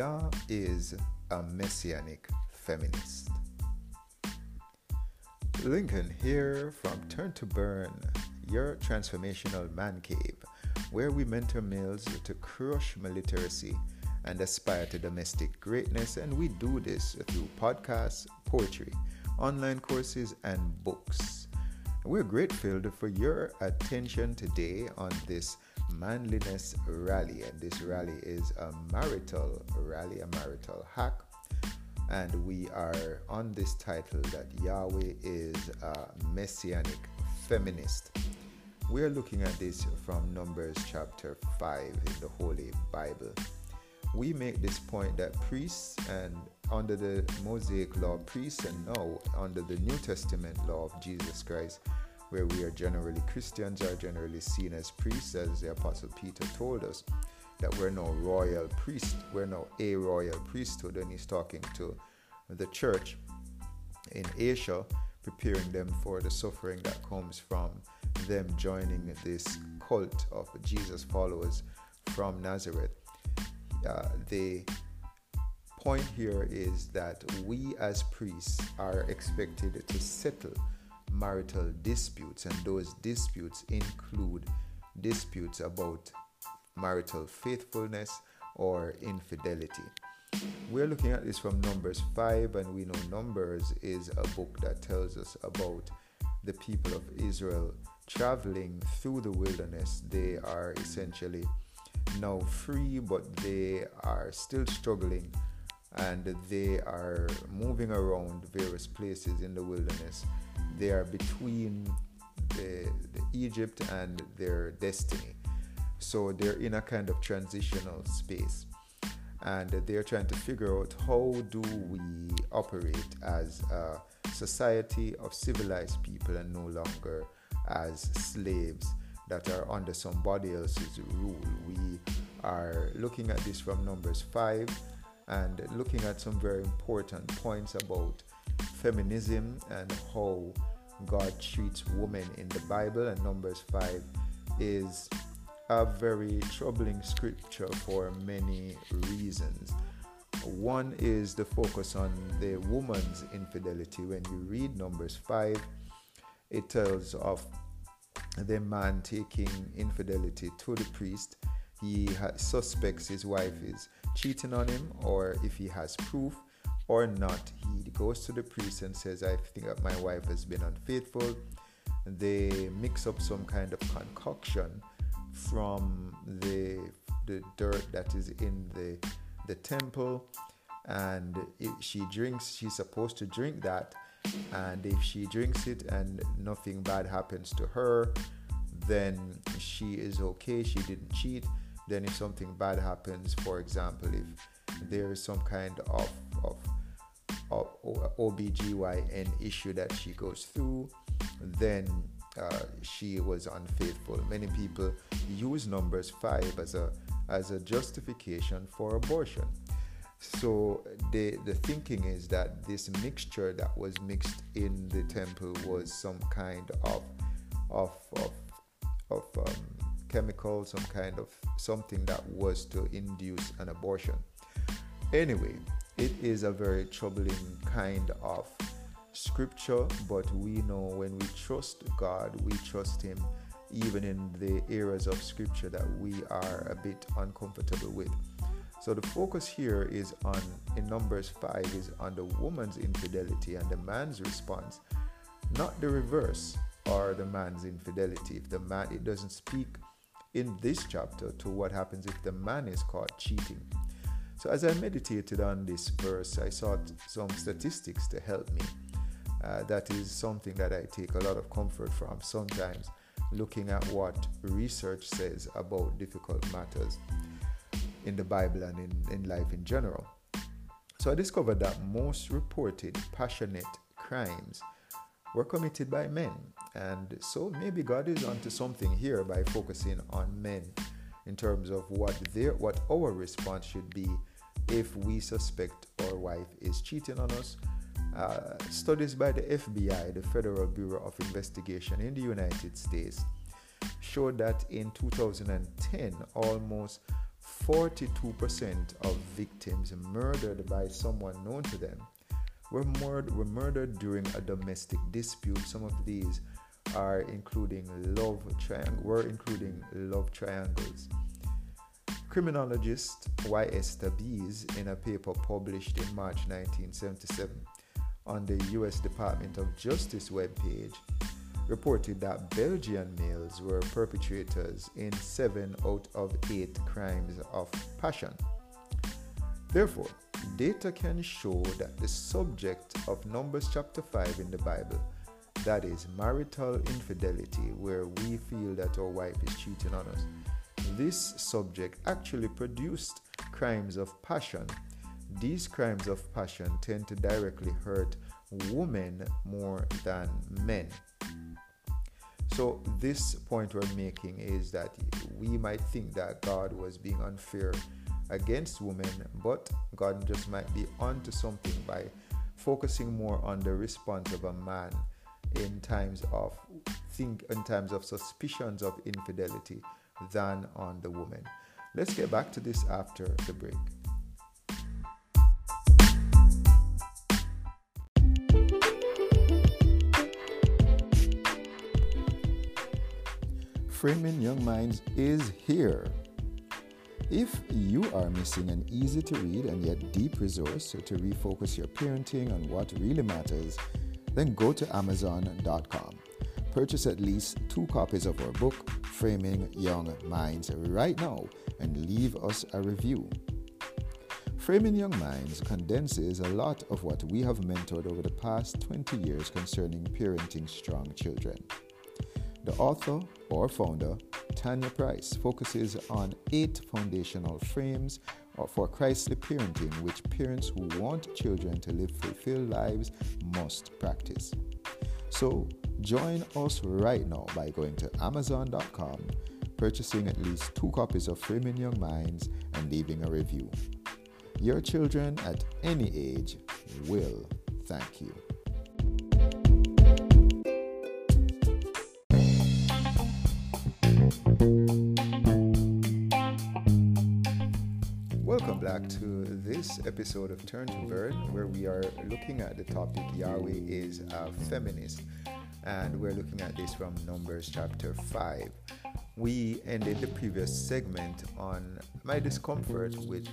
Yah is a messianic feminist. Lincoln here from Turn to Burn, your transformational man cave, where we mentor males to crush milliteracy and aspire to domestic greatness. And we do this through podcasts, poetry, online courses, and books. We're grateful for your attention today on this manliness rally. And this rally is a marital rally, a marital hack. And we are on this title that Yahweh is a messianic feminist. We are looking at this from Numbers chapter 5 in the Holy Bible. We make this point that priests and under the Mosaic law, priests and now under the New Testament law of Jesus Christ, where we are generally Christians are generally seen as priests, as the Apostle Peter told us that we're no royal priest, we're no a royal priesthood, and he's talking to the church in Asia, preparing them for the suffering that comes from them joining this cult of Jesus followers from Nazareth. Uh, the point here is that we as priests are expected to settle marital disputes, and those disputes include disputes about marital faithfulness or infidelity. We're looking at this from Numbers 5, and we know Numbers is a book that tells us about the people of Israel traveling through the wilderness. They are essentially now free, but they are still struggling and they are moving around various places in the wilderness they are between the, the Egypt and their destiny. So they're in a kind of transitional space and they're trying to figure out how do we operate as a society of civilized people and no longer as slaves that are under somebody else's rule. We are looking at this from Numbers 5 and looking at some very important points about feminism and how God treats women in the Bible, and Numbers 5 is a very troubling scripture for many reasons. One is the focus on the woman's infidelity. When you read Numbers 5, it tells of the man taking infidelity to the priest. He suspects his wife is cheating on him, or if he has proof, or not, he goes to the priest and says, I think that my wife has been unfaithful. They mix up some kind of concoction from the, the dirt that is in the, the temple, and if she drinks, she's supposed to drink that. And if she drinks it and nothing bad happens to her, then she is okay, she didn't cheat. Then, if something bad happens, for example, if there is some kind of, of OBGYN issue that she goes through, then uh, she was unfaithful. Many people use numbers five as a as a justification for abortion. So the the thinking is that this mixture that was mixed in the temple was some kind of of of, of um, chemical, some kind of something that was to induce an abortion. Anyway, it is a very troubling kind of scripture, but we know when we trust God, we trust Him even in the areas of scripture that we are a bit uncomfortable with. So the focus here is on in Numbers 5 is on the woman's infidelity and the man's response, not the reverse or the man's infidelity. If the man it doesn't speak in this chapter to what happens if the man is caught cheating. So, as I meditated on this verse, I sought some statistics to help me. Uh, that is something that I take a lot of comfort from sometimes, looking at what research says about difficult matters in the Bible and in, in life in general. So, I discovered that most reported passionate crimes were committed by men. And so, maybe God is onto something here by focusing on men in terms of what their what our response should be if we suspect our wife is cheating on us. Uh, studies by the FBI, the Federal Bureau of Investigation in the United States, showed that in 2010, almost 42% of victims murdered by someone known to them were, murdered, were murdered during a domestic dispute. Some of these are including love triang- were including love triangles. Criminologist Y.S. Tabiz, in a paper published in March 1977 on the U.S. Department of Justice webpage, reported that Belgian males were perpetrators in seven out of eight crimes of passion. Therefore, data can show that the subject of Numbers chapter 5 in the Bible, that is, marital infidelity, where we feel that our wife is cheating on us, this subject actually produced crimes of passion. These crimes of passion tend to directly hurt women more than men. So, this point we're making is that we might think that God was being unfair against women, but God just might be onto something by focusing more on the response of a man in times of think in times of suspicions of infidelity than on the woman. Let's get back to this after the break. Framing Young Minds is here. If you are missing an easy to read and yet deep resource to refocus your parenting on what really matters, then go to Amazon.com. Purchase at least two copies of our book, Framing Young Minds, right now and leave us a review. Framing Young Minds condenses a lot of what we have mentored over the past 20 years concerning parenting strong children. The author or founder, Tanya Price, focuses on eight foundational frames for Christly parenting, which parents who want children to live fulfilled lives must practice. So, join us right now by going to Amazon.com, purchasing at least two copies of Framing Young Minds, and leaving a review. Your children at any age will thank you. Welcome back to this episode of Turn to Burn, where we are looking at the topic Yahweh is a feminist, and we're looking at this from Numbers chapter 5. We ended the previous segment on my discomfort with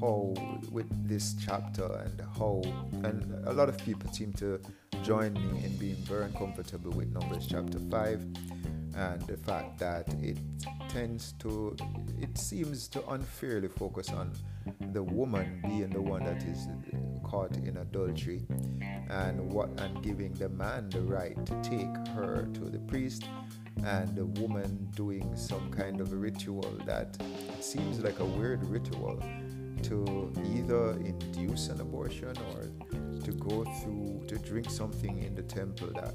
how, with this chapter, and how, and a lot of people seem to join me in being very uncomfortable with Numbers chapter 5 and the fact that it tends to it seems to unfairly focus on the woman being the one that is caught in adultery and what and giving the man the right to take her to the priest and the woman doing some kind of a ritual that seems like a weird ritual to either induce an abortion or to go through to drink something in the temple that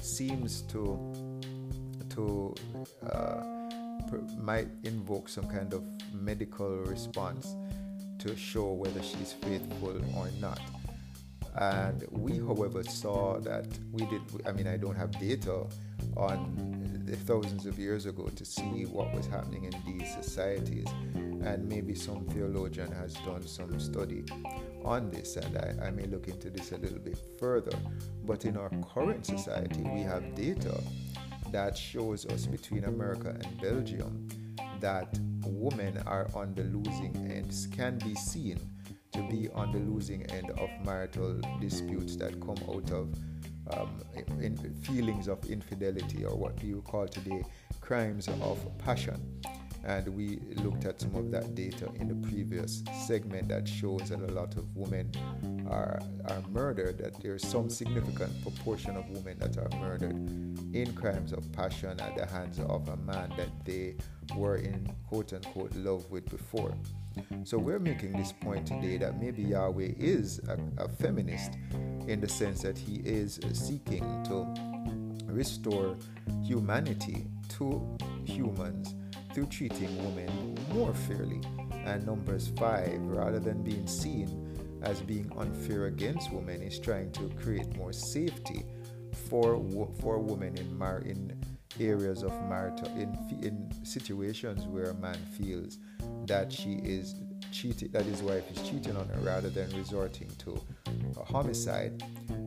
seems to to uh, might invoke some kind of medical response to show whether she's faithful or not. And we, however, saw that we did. I mean, I don't have data on the thousands of years ago to see what was happening in these societies, and maybe some theologian has done some study on this, and I, I may look into this a little bit further. But in our current society, we have data that shows us between America and Belgium that women are on the losing end, can be seen to be on the losing end of marital disputes that come out of um, in feelings of infidelity or what we call today crimes of passion. And we looked at some of that data in the previous segment that shows that a lot of women are, are murdered, that there's some significant proportion of women that are murdered in crimes of passion at the hands of a man that they were in quote unquote love with before. So we're making this point today that maybe Yahweh is a, a feminist in the sense that he is seeking to restore humanity to humans through treating women more fairly. And Numbers 5, rather than being seen as being unfair against women, is trying to create more safety for for women in mar in areas of marital in in situations where a man feels that she is cheating that his wife is cheating on her rather than resorting to a homicide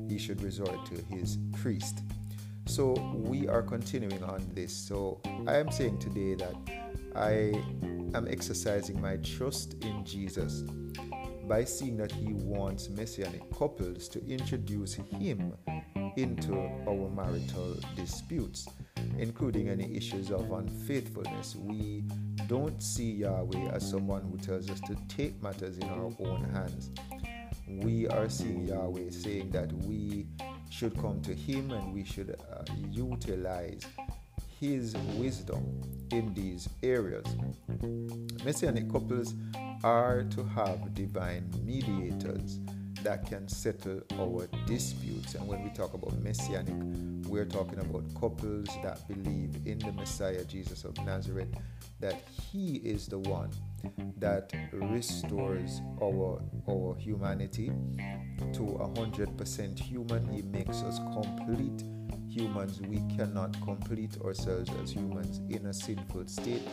he should resort to his priest so we are continuing on this so i am saying today that i am exercising my trust in jesus by seeing that he wants messianic couples to introduce him into our marital disputes, including any issues of unfaithfulness. We don't see Yahweh as someone who tells us to take matters in our own hands. We are seeing Yahweh saying that we should come to Him and we should uh, utilize His wisdom in these areas. Messianic couples are to have divine mediators that can settle our disputes. And when we talk about messianic, we're talking about couples that believe in the Messiah, Jesus of Nazareth, that He is the one that restores our, our humanity to a hundred percent human. He makes us complete humans. We cannot complete ourselves as humans in a sinful state.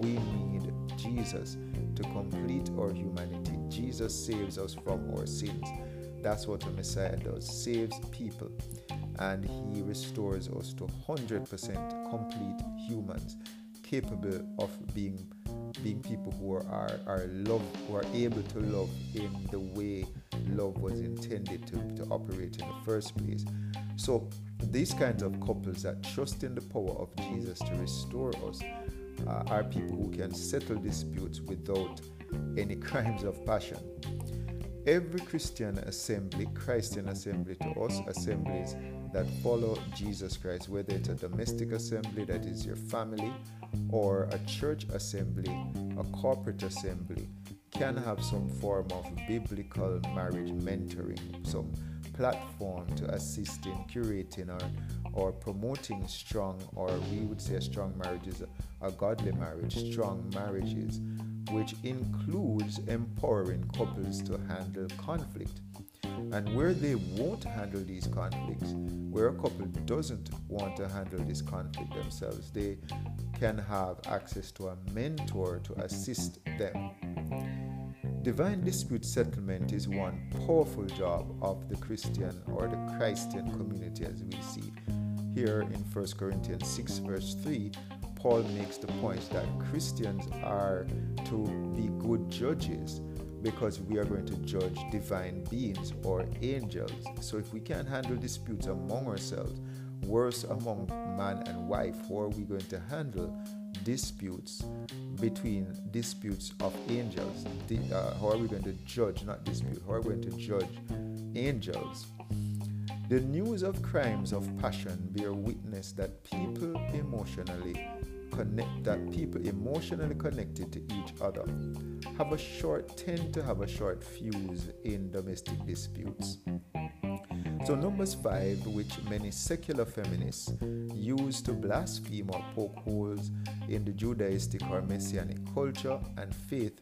We need Jesus to complete our humanity. Jesus saves us from our sins. That's what the Messiah does. Saves people and he restores us to 100% complete humans capable of being being people who are, are, are love who are able to love in the way love was intended to, to operate in the first place. So these kinds of couples that trust in the power of Jesus to restore us uh, are people who can settle disputes without any crimes of passion. Every Christian assembly, Christian assembly to us, assemblies that follow Jesus Christ, whether it's a domestic assembly that is your family, or a church assembly, a corporate assembly, can have some form of biblical marriage mentoring, some platform to assist in curating or, or promoting strong, or we would say strong marriages, a godly marriage, strong marriages, which includes empowering couples to handle conflict. And where they won't handle these conflicts, where a couple doesn't want to handle this conflict themselves, they can have access to a mentor to assist them. Divine dispute settlement is one powerful job of the Christian or the Christian community, as we see here in 1 Corinthians 6, verse 3. Paul makes the point that Christians are to be good judges because we are going to judge divine beings or angels. So if we can't handle disputes among ourselves, worse among man and wife, how are we going to handle disputes between disputes of angels. Uh, how are we going to judge, not dispute? How are we going to judge angels? The news of crimes of passion bear witness that people emotionally connect that people emotionally connected to each other have a short tend to have a short fuse in domestic disputes. So, Numbers 5, which many secular feminists use to blaspheme or poke holes in the Judaistic or Messianic culture and faith,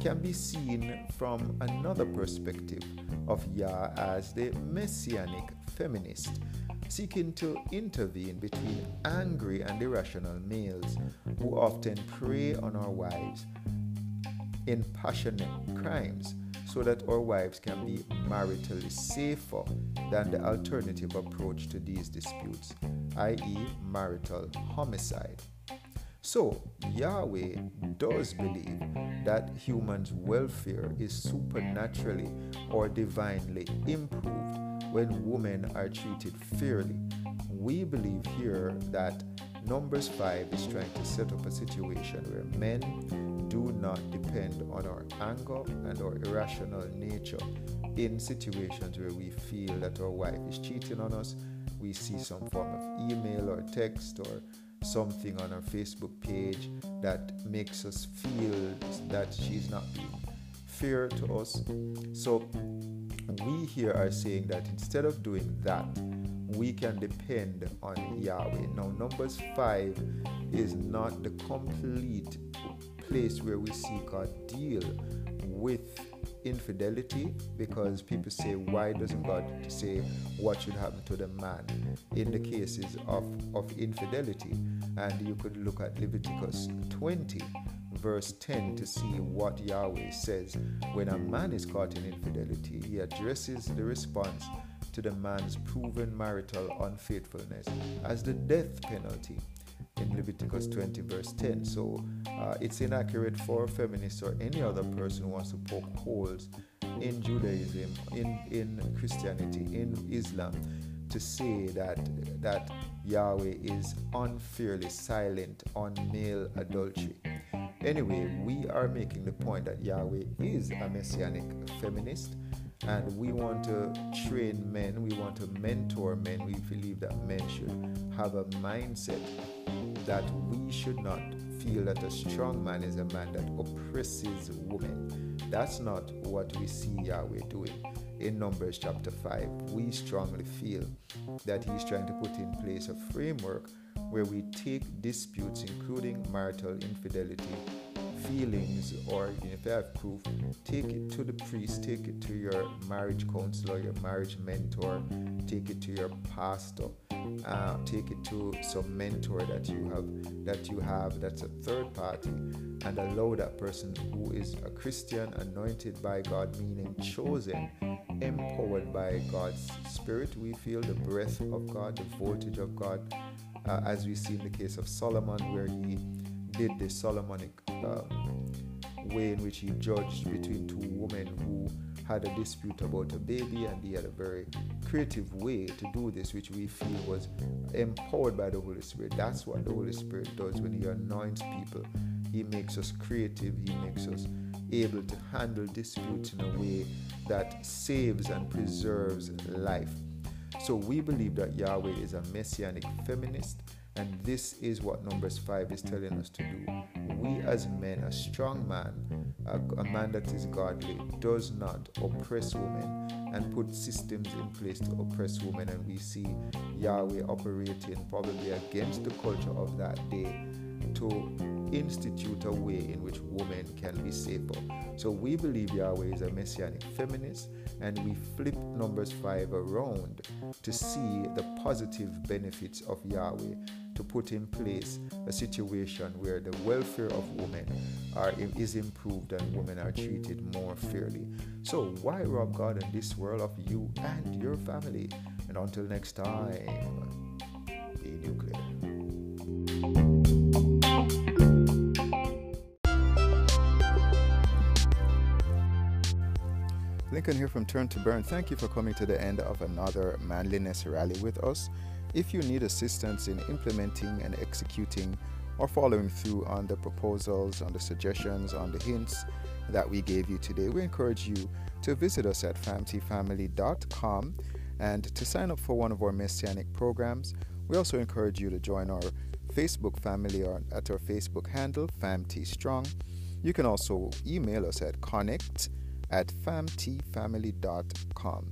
can be seen from another perspective of Yah as the Messianic feminist, seeking to intervene between angry and irrational males who often prey on our wives in passionate crimes so that our wives can be maritally safer than the alternative approach to these disputes, i.e., marital homicide. So, Yahweh does believe that humans' welfare is supernaturally or divinely improved when women are treated fairly. We believe here that Numbers 5 is trying to set up a situation where men do not depend on our anger and our irrational nature in situations where we feel that our wife is cheating on us. We see some form of email or text or something on our Facebook page that makes us feel that she's not being fair to us. So, we here are saying that instead of doing that, we can depend on Yahweh. Now, Numbers 5 is not the complete place where we see God deal with infidelity because people say, why doesn't God say what should happen to the man in the cases of, of infidelity? And you could look at Leviticus 20, verse 10, to see what Yahweh says. When a man is caught in infidelity, he addresses the response to the man's proven marital unfaithfulness as the death penalty in Leviticus 20, verse 10. So uh, it's inaccurate for feminists or any other person who wants to poke holes in Judaism, in, in Christianity, in Islam, to say that that Yahweh is unfairly silent on male adultery. Anyway, we are making the point that Yahweh is a messianic feminist and we want to train men, we want to mentor men. We believe that men should have a mindset that we should not feel that a strong man is a man that oppresses women. That's not what we see Yahweh doing. In Numbers chapter 5, we strongly feel that He's trying to put in place a framework where we take disputes, including marital infidelity, feelings or if you have proof, take it to the priest, take it to your marriage counselor, your marriage mentor, take it to your pastor, uh, take it to some mentor that you have that you have that's a third party, and allow that person who is a Christian, anointed by God, meaning chosen, empowered by God's Spirit. We feel the breath of God, the voltage of God, uh, as we see in the case of Solomon, where he did the Solomonic um, way in which he judged between two women who had a dispute about a baby, and he had a very creative way to do this, which we feel was empowered by the Holy Spirit. That's what the Holy Spirit does when He anoints people. He makes us creative, He makes us able to handle disputes in a way that saves and preserves life. So we believe that Yahweh is a messianic feminist and this is what Numbers 5 is telling us to do. We as men, a strong man, a, a, man that is godly, does not oppress women and put systems in place to oppress women. And we see Yahweh operating probably against the culture of that day to institute a way in which women can be safer. So we believe Yahweh is a messianic feminist, and we flip Numbers 5 around to see the positive benefits of Yahweh to put in place a situation where the welfare of women are, is improved and women are treated more fairly. So, why rob God in this world of you and your family? And until next time, be nuclear. Lincoln here from Turn to Burn. Thank you for coming to the end of another manliness rally with us. If you need assistance in implementing and executing or following through on the proposals, on the suggestions, on the hints that we gave you today, we encourage you to visit us at famtfamily.com and to sign up for one of our messianic programs. We also encourage you to join our Facebook family or at our Facebook handle, FamTStrong. You can also email us at connect at famtfamily.com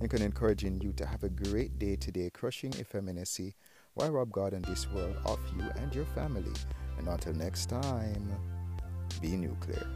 and can encouraging you to have a great day today, crushing effeminacy while rob God in this world of you and your family. And until next time, be nuclear.